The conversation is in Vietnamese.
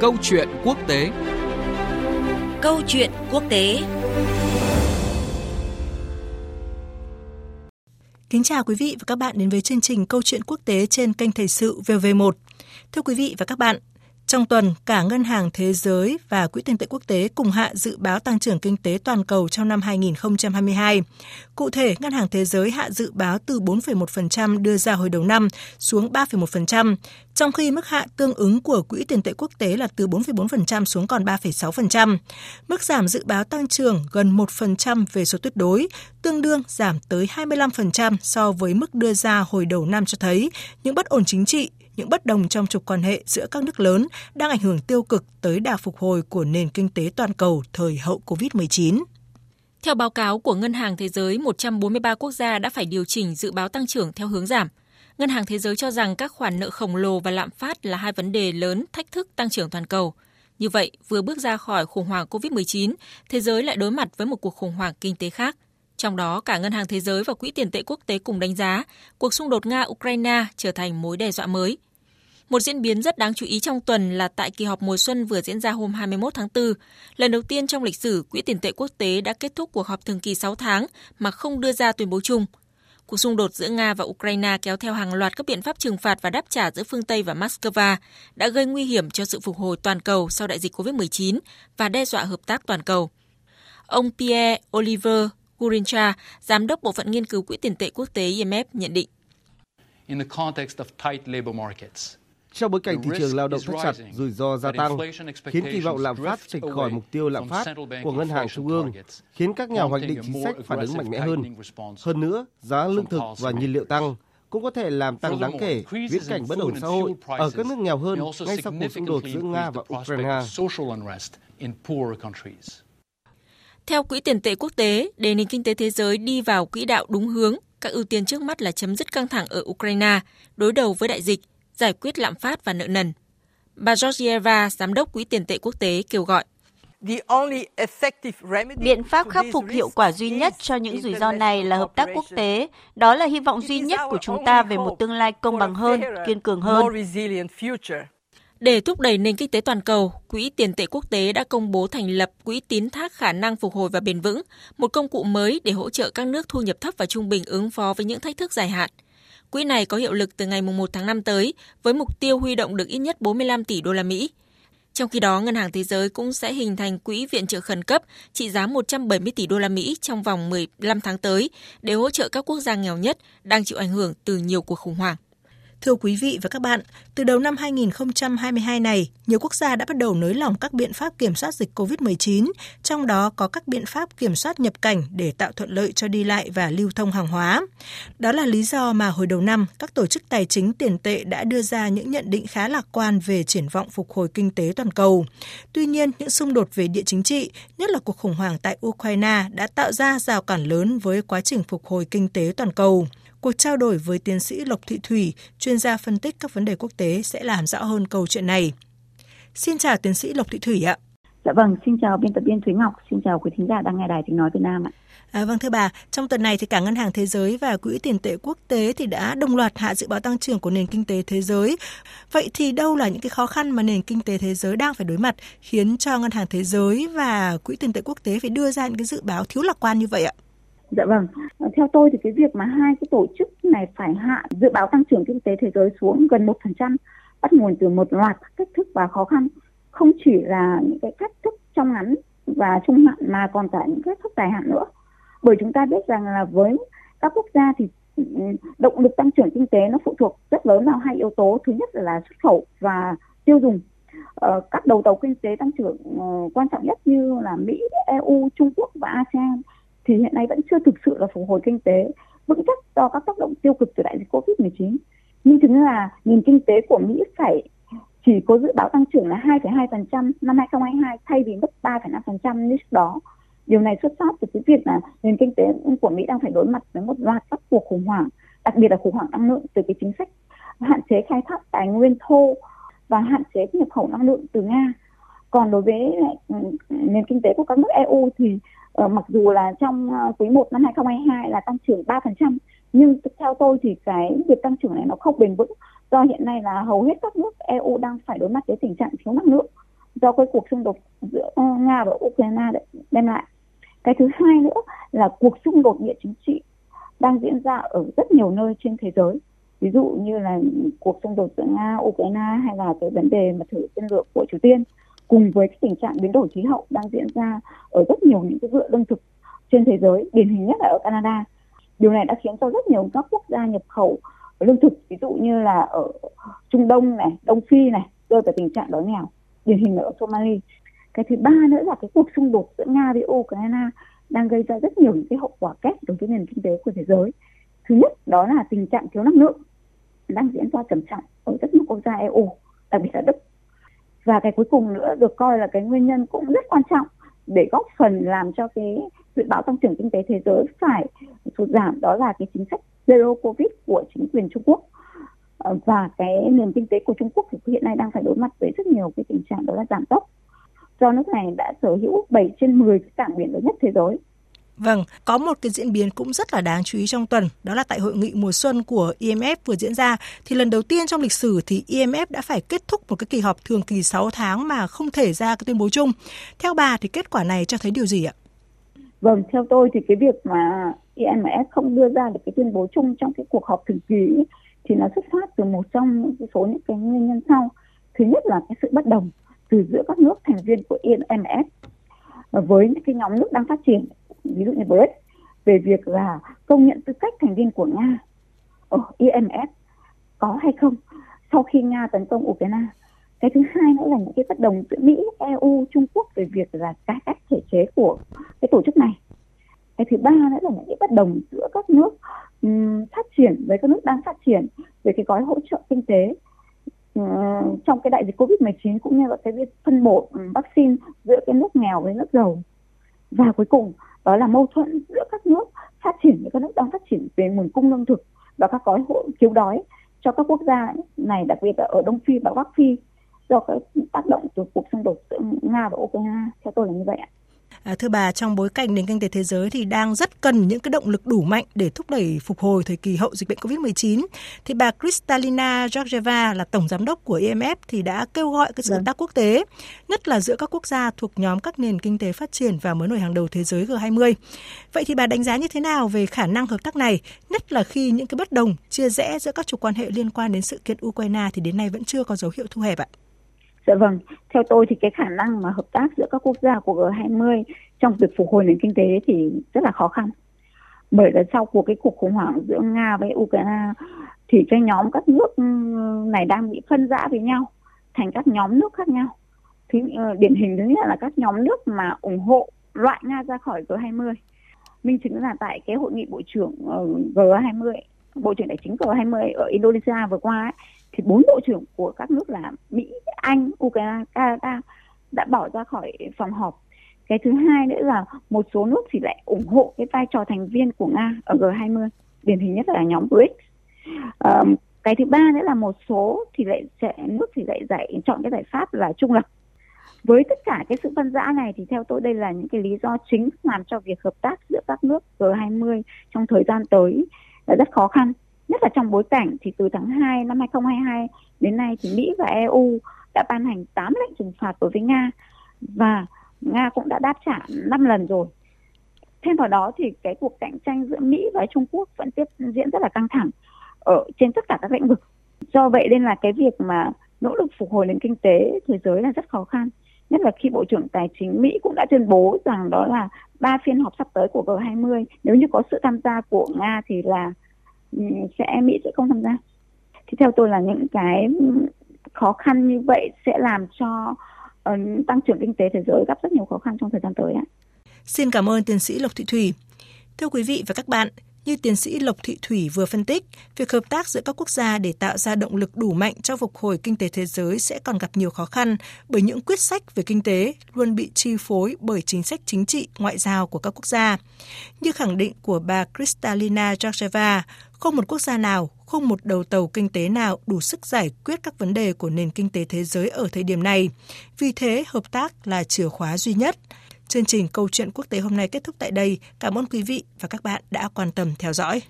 Câu chuyện quốc tế Câu chuyện quốc tế Kính chào quý vị và các bạn đến với chương trình Câu chuyện quốc tế trên kênh Thời sự VV1. Thưa quý vị và các bạn, trong tuần, cả Ngân hàng Thế giới và Quỹ tiền tệ quốc tế cùng hạ dự báo tăng trưởng kinh tế toàn cầu trong năm 2022. Cụ thể, Ngân hàng Thế giới hạ dự báo từ 4,1% đưa ra hồi đầu năm xuống 3,1%, trong khi mức hạ tương ứng của Quỹ tiền tệ quốc tế là từ 4,4% xuống còn 3,6%. Mức giảm dự báo tăng trưởng gần 1% về số tuyệt đối, tương đương giảm tới 25% so với mức đưa ra hồi đầu năm cho thấy những bất ổn chính trị, những bất đồng trong trục quan hệ giữa các nước lớn đang ảnh hưởng tiêu cực tới đà phục hồi của nền kinh tế toàn cầu thời hậu COVID-19. Theo báo cáo của Ngân hàng Thế giới, 143 quốc gia đã phải điều chỉnh dự báo tăng trưởng theo hướng giảm. Ngân hàng Thế giới cho rằng các khoản nợ khổng lồ và lạm phát là hai vấn đề lớn thách thức tăng trưởng toàn cầu. Như vậy, vừa bước ra khỏi khủng hoảng COVID-19, thế giới lại đối mặt với một cuộc khủng hoảng kinh tế khác. Trong đó, cả Ngân hàng Thế giới và Quỹ tiền tệ quốc tế cùng đánh giá cuộc xung đột Nga-Ukraine trở thành mối đe dọa mới. Một diễn biến rất đáng chú ý trong tuần là tại kỳ họp mùa xuân vừa diễn ra hôm 21 tháng 4, lần đầu tiên trong lịch sử Quỹ tiền tệ quốc tế đã kết thúc cuộc họp thường kỳ 6 tháng mà không đưa ra tuyên bố chung. Cuộc xung đột giữa Nga và Ukraine kéo theo hàng loạt các biện pháp trừng phạt và đáp trả giữa phương Tây và Moscow đã gây nguy hiểm cho sự phục hồi toàn cầu sau đại dịch COVID-19 và đe dọa hợp tác toàn cầu. Ông Pierre Oliver Gurincha, giám đốc bộ phận nghiên cứu Quỹ tiền tệ quốc tế IMF nhận định. In the context of tight labor markets, trong bối cảnh thị trường lao động thắt chặt, rủi ro gia tăng, khiến kỳ vọng lạm phát chệch khỏi mục tiêu lạm phát của ngân hàng trung ương, khiến các nhà hoạch định chính sách phản ứng mạnh mẽ hơn. Hơn nữa, giá lương thực và nhiên liệu tăng cũng có thể làm tăng đáng kể viễn cảnh bất ổn xã hội ở các nước nghèo hơn ngay sau cuộc xung đột giữa Nga và Ukraine. Theo Quỹ tiền tệ quốc tế, để nền kinh tế thế giới đi vào quỹ đạo đúng hướng, các ưu tiên trước mắt là chấm dứt căng thẳng ở Ukraine, đối đầu với đại dịch, giải quyết lạm phát và nợ nần. Bà Georgieva, giám đốc Quỹ tiền tệ quốc tế kêu gọi. Biện pháp khắc phục hiệu quả duy nhất cho những rủi ro này là hợp tác quốc tế. Đó là hy vọng duy nhất của chúng ta về một tương lai công bằng hơn, kiên cường hơn. Để thúc đẩy nền kinh tế toàn cầu, Quỹ tiền tệ quốc tế đã công bố thành lập Quỹ tín thác khả năng phục hồi và bền vững, một công cụ mới để hỗ trợ các nước thu nhập thấp và trung bình ứng phó với những thách thức dài hạn. Quỹ này có hiệu lực từ ngày 1 tháng 5 tới với mục tiêu huy động được ít nhất 45 tỷ đô la Mỹ. Trong khi đó, Ngân hàng Thế giới cũng sẽ hình thành quỹ viện trợ khẩn cấp trị giá 170 tỷ đô la Mỹ trong vòng 15 tháng tới để hỗ trợ các quốc gia nghèo nhất đang chịu ảnh hưởng từ nhiều cuộc khủng hoảng. Thưa quý vị và các bạn, từ đầu năm 2022 này, nhiều quốc gia đã bắt đầu nới lỏng các biện pháp kiểm soát dịch COVID-19, trong đó có các biện pháp kiểm soát nhập cảnh để tạo thuận lợi cho đi lại và lưu thông hàng hóa. Đó là lý do mà hồi đầu năm, các tổ chức tài chính tiền tệ đã đưa ra những nhận định khá lạc quan về triển vọng phục hồi kinh tế toàn cầu. Tuy nhiên, những xung đột về địa chính trị, nhất là cuộc khủng hoảng tại Ukraine đã tạo ra rào cản lớn với quá trình phục hồi kinh tế toàn cầu. Cuộc trao đổi với tiến sĩ Lộc Thị Thủy, chuyên gia phân tích các vấn đề quốc tế sẽ làm rõ hơn câu chuyện này. Xin chào tiến sĩ Lộc Thị Thủy ạ. Dạ vâng, xin chào biên tập viên Thúy Ngọc, xin chào quý thính giả đang nghe đài tiếng nói Việt Nam ạ. À, vâng thưa bà, trong tuần này thì cả Ngân hàng Thế giới và Quỹ tiền tệ quốc tế thì đã đồng loạt hạ dự báo tăng trưởng của nền kinh tế thế giới. Vậy thì đâu là những cái khó khăn mà nền kinh tế thế giới đang phải đối mặt khiến cho Ngân hàng Thế giới và Quỹ tiền tệ quốc tế phải đưa ra những cái dự báo thiếu lạc quan như vậy ạ? Dạ vâng, ờ, theo tôi thì cái việc mà hai cái tổ chức này phải hạ dự báo tăng trưởng kinh tế thế giới xuống gần một phần trăm bắt nguồn từ một loạt các cách thức và khó khăn. Không chỉ là những cái cách thức trong ngắn và trung hạn mà còn cả những cách thức dài hạn nữa. Bởi chúng ta biết rằng là với các quốc gia thì ừ, động lực tăng trưởng kinh tế nó phụ thuộc rất lớn vào hai yếu tố. Thứ nhất là xuất khẩu và tiêu dùng. Ờ, các đầu tàu kinh tế tăng trưởng uh, quan trọng nhất như là Mỹ, EU, Trung Quốc và ASEAN thì hiện nay vẫn chưa thực sự là phục hồi kinh tế vững chắc do các tác động tiêu cực từ đại dịch Covid-19. Nhưng chứng là nền kinh tế của Mỹ phải chỉ có dự báo tăng trưởng là 2,2% năm 2022 thay vì mức 3,5% như trước đó. Điều này xuất phát từ cái việc là nền kinh tế của Mỹ đang phải đối mặt với một loạt các cuộc khủng hoảng, đặc biệt là khủng hoảng năng lượng từ cái chính sách hạn chế khai thác tài nguyên thô và hạn chế nhập khẩu năng lượng từ Nga. Còn đối với ừ, nền kinh tế của các nước EU thì uh, mặc dù là trong ờ, quý 1 năm 2022 là tăng trưởng 3%, nhưng theo tôi thì cái việc tăng trưởng này nó không bền vững do hiện nay là hầu hết các nước EU đang phải đối mặt với tình trạng thiếu năng lượng do cái cuộc xung đột giữa ờ, Nga và Ukraine đem lại. Cái thứ hai nữa là cuộc xung đột địa chính trị đang diễn ra ở rất nhiều nơi trên thế giới. Ví dụ như là cuộc xung đột giữa Nga, Ukraine hay là cái vấn đề mà thử tên lửa của Triều Tiên cùng với cái tình trạng biến đổi khí hậu đang diễn ra ở rất nhiều những cái vựa lương thực trên thế giới, điển hình nhất là ở Canada. Điều này đã khiến cho rất nhiều các quốc gia nhập khẩu lương thực, ví dụ như là ở Trung Đông này, Đông Phi này, rơi vào tình trạng đói nghèo, điển hình là ở Somalia. Cái thứ ba nữa là cái cuộc xung đột giữa Nga với Ukraine đang gây ra rất nhiều những cái hậu quả kép đối với nền kinh tế của thế giới. Thứ nhất đó là tình trạng thiếu năng lượng đang diễn ra trầm trọng ở rất nhiều quốc gia EU, đặc biệt là Đức. Và cái cuối cùng nữa được coi là cái nguyên nhân cũng rất quan trọng để góp phần làm cho cái dự báo tăng trưởng kinh tế thế giới phải sụt giảm, đó là cái chính sách zero covid của chính quyền Trung Quốc. Ờ, và cái nền kinh tế của Trung Quốc thì hiện nay đang phải đối mặt với rất nhiều cái tình trạng đó là giảm tốc. Do nước này đã sở hữu 7 trên 10 cái cảng biển lớn nhất thế giới. Vâng, có một cái diễn biến cũng rất là đáng chú ý trong tuần, đó là tại hội nghị mùa xuân của IMF vừa diễn ra, thì lần đầu tiên trong lịch sử thì IMF đã phải kết thúc một cái kỳ họp thường kỳ 6 tháng mà không thể ra cái tuyên bố chung. Theo bà thì kết quả này cho thấy điều gì ạ? Vâng, theo tôi thì cái việc mà IMF không đưa ra được cái tuyên bố chung trong cái cuộc họp thường kỳ thì nó xuất phát từ một trong những số những cái nguyên nhân sau. Thứ nhất là cái sự bất đồng từ giữa các nước thành viên của IMF với những cái nhóm nước đang phát triển ví dụ như BRICS về việc là công nhận tư cách thành viên của Nga ở IMF có hay không sau khi Nga tấn công Ukraine. Cái thứ hai nữa là những cái bất đồng giữa Mỹ, EU, Trung Quốc về việc là cải cách thể chế của cái tổ chức này. Cái thứ ba nữa là những cái bất đồng giữa các nước um, phát triển với các nước đang phát triển về cái gói hỗ trợ kinh tế um, trong cái đại dịch Covid-19 cũng như là cái việc phân bổ um, vaccine giữa cái nước nghèo với nước giàu. Và cuối cùng đó là mâu thuẫn giữa các nước phát triển với các nước đang phát triển về nguồn cung lương thực và các gói hỗ cứu đói cho các quốc gia này, đặc biệt là ở Đông Phi và Bắc Phi, do cái tác động từ cuộc xung đột giữa Nga và Ukraine, theo tôi là như vậy ạ. À, thưa bà, trong bối cảnh nền kinh tế thế giới thì đang rất cần những cái động lực đủ mạnh để thúc đẩy phục hồi thời kỳ hậu dịch bệnh COVID-19, thì bà Kristalina Georgieva là tổng giám đốc của IMF thì đã kêu gọi cái sự hợp vâng. tác quốc tế, nhất là giữa các quốc gia thuộc nhóm các nền kinh tế phát triển và mới nổi hàng đầu thế giới G20. Vậy thì bà đánh giá như thế nào về khả năng hợp tác này, nhất là khi những cái bất đồng, chia rẽ giữa các trục quan hệ liên quan đến sự kiện Ukraine thì đến nay vẫn chưa có dấu hiệu thu hẹp ạ? Dạ vâng, theo tôi thì cái khả năng mà hợp tác giữa các quốc gia của G20 trong việc phục hồi nền kinh tế thì rất là khó khăn. Bởi là sau cuộc cái cuộc khủng hoảng giữa Nga với Ukraine thì cái nhóm các nước ừ, này đang bị phân rã với nhau thành các nhóm nước khác nhau. Thì ờ, điển hình thứ nhất là các nhóm nước mà ủng hộ loại Nga ra khỏi G20. Minh chứng là tại cái hội nghị bộ trưởng ờ, G20, bộ trưởng tài chính G20 ở Indonesia vừa qua ấy, thì bốn bộ trưởng của các nước là Mỹ, Anh, Ukraine, Canada đã bỏ ra khỏi phòng họp. Cái thứ hai nữa là một số nước thì lại ủng hộ cái vai trò thành viên của Nga ở G20, điển hình nhất là nhóm BRICS. Um, cái thứ ba nữa là một số thì lại sẽ nước thì lại giải chọn cái giải pháp là trung lập với tất cả cái sự phân rã này thì theo tôi đây là những cái lý do chính làm cho việc hợp tác giữa các nước G20 trong thời gian tới là rất khó khăn nhất là trong bối cảnh thì từ tháng 2 năm 2022 đến nay thì Mỹ và EU đã ban hành 8 lệnh trừng phạt đối với Nga và Nga cũng đã đáp trả 5 lần rồi. Thêm vào đó thì cái cuộc cạnh tranh giữa Mỹ và Trung Quốc vẫn tiếp diễn rất là căng thẳng ở trên tất cả các lĩnh vực. Do vậy nên là cái việc mà nỗ lực phục hồi nền kinh tế thế giới là rất khó khăn. Nhất là khi Bộ trưởng Tài chính Mỹ cũng đã tuyên bố rằng đó là ba phiên họp sắp tới của G20 nếu như có sự tham gia của Nga thì là Ừ, sẽ Mỹ sẽ không tham gia. Thì theo tôi là những cái khó khăn như vậy sẽ làm cho uh, tăng trưởng kinh tế thế giới gặp rất nhiều khó khăn trong thời gian tới ạ. Xin cảm ơn tiến sĩ Lộc Thị Thủy. Thưa quý vị và các bạn, như tiến sĩ Lộc Thị Thủy vừa phân tích, việc hợp tác giữa các quốc gia để tạo ra động lực đủ mạnh cho phục hồi kinh tế thế giới sẽ còn gặp nhiều khó khăn bởi những quyết sách về kinh tế luôn bị chi phối bởi chính sách chính trị, ngoại giao của các quốc gia. Như khẳng định của bà Kristalina Georgieva, không một quốc gia nào, không một đầu tàu kinh tế nào đủ sức giải quyết các vấn đề của nền kinh tế thế giới ở thời điểm này. Vì thế, hợp tác là chìa khóa duy nhất. Chương trình Câu chuyện quốc tế hôm nay kết thúc tại đây. Cảm ơn quý vị và các bạn đã quan tâm theo dõi.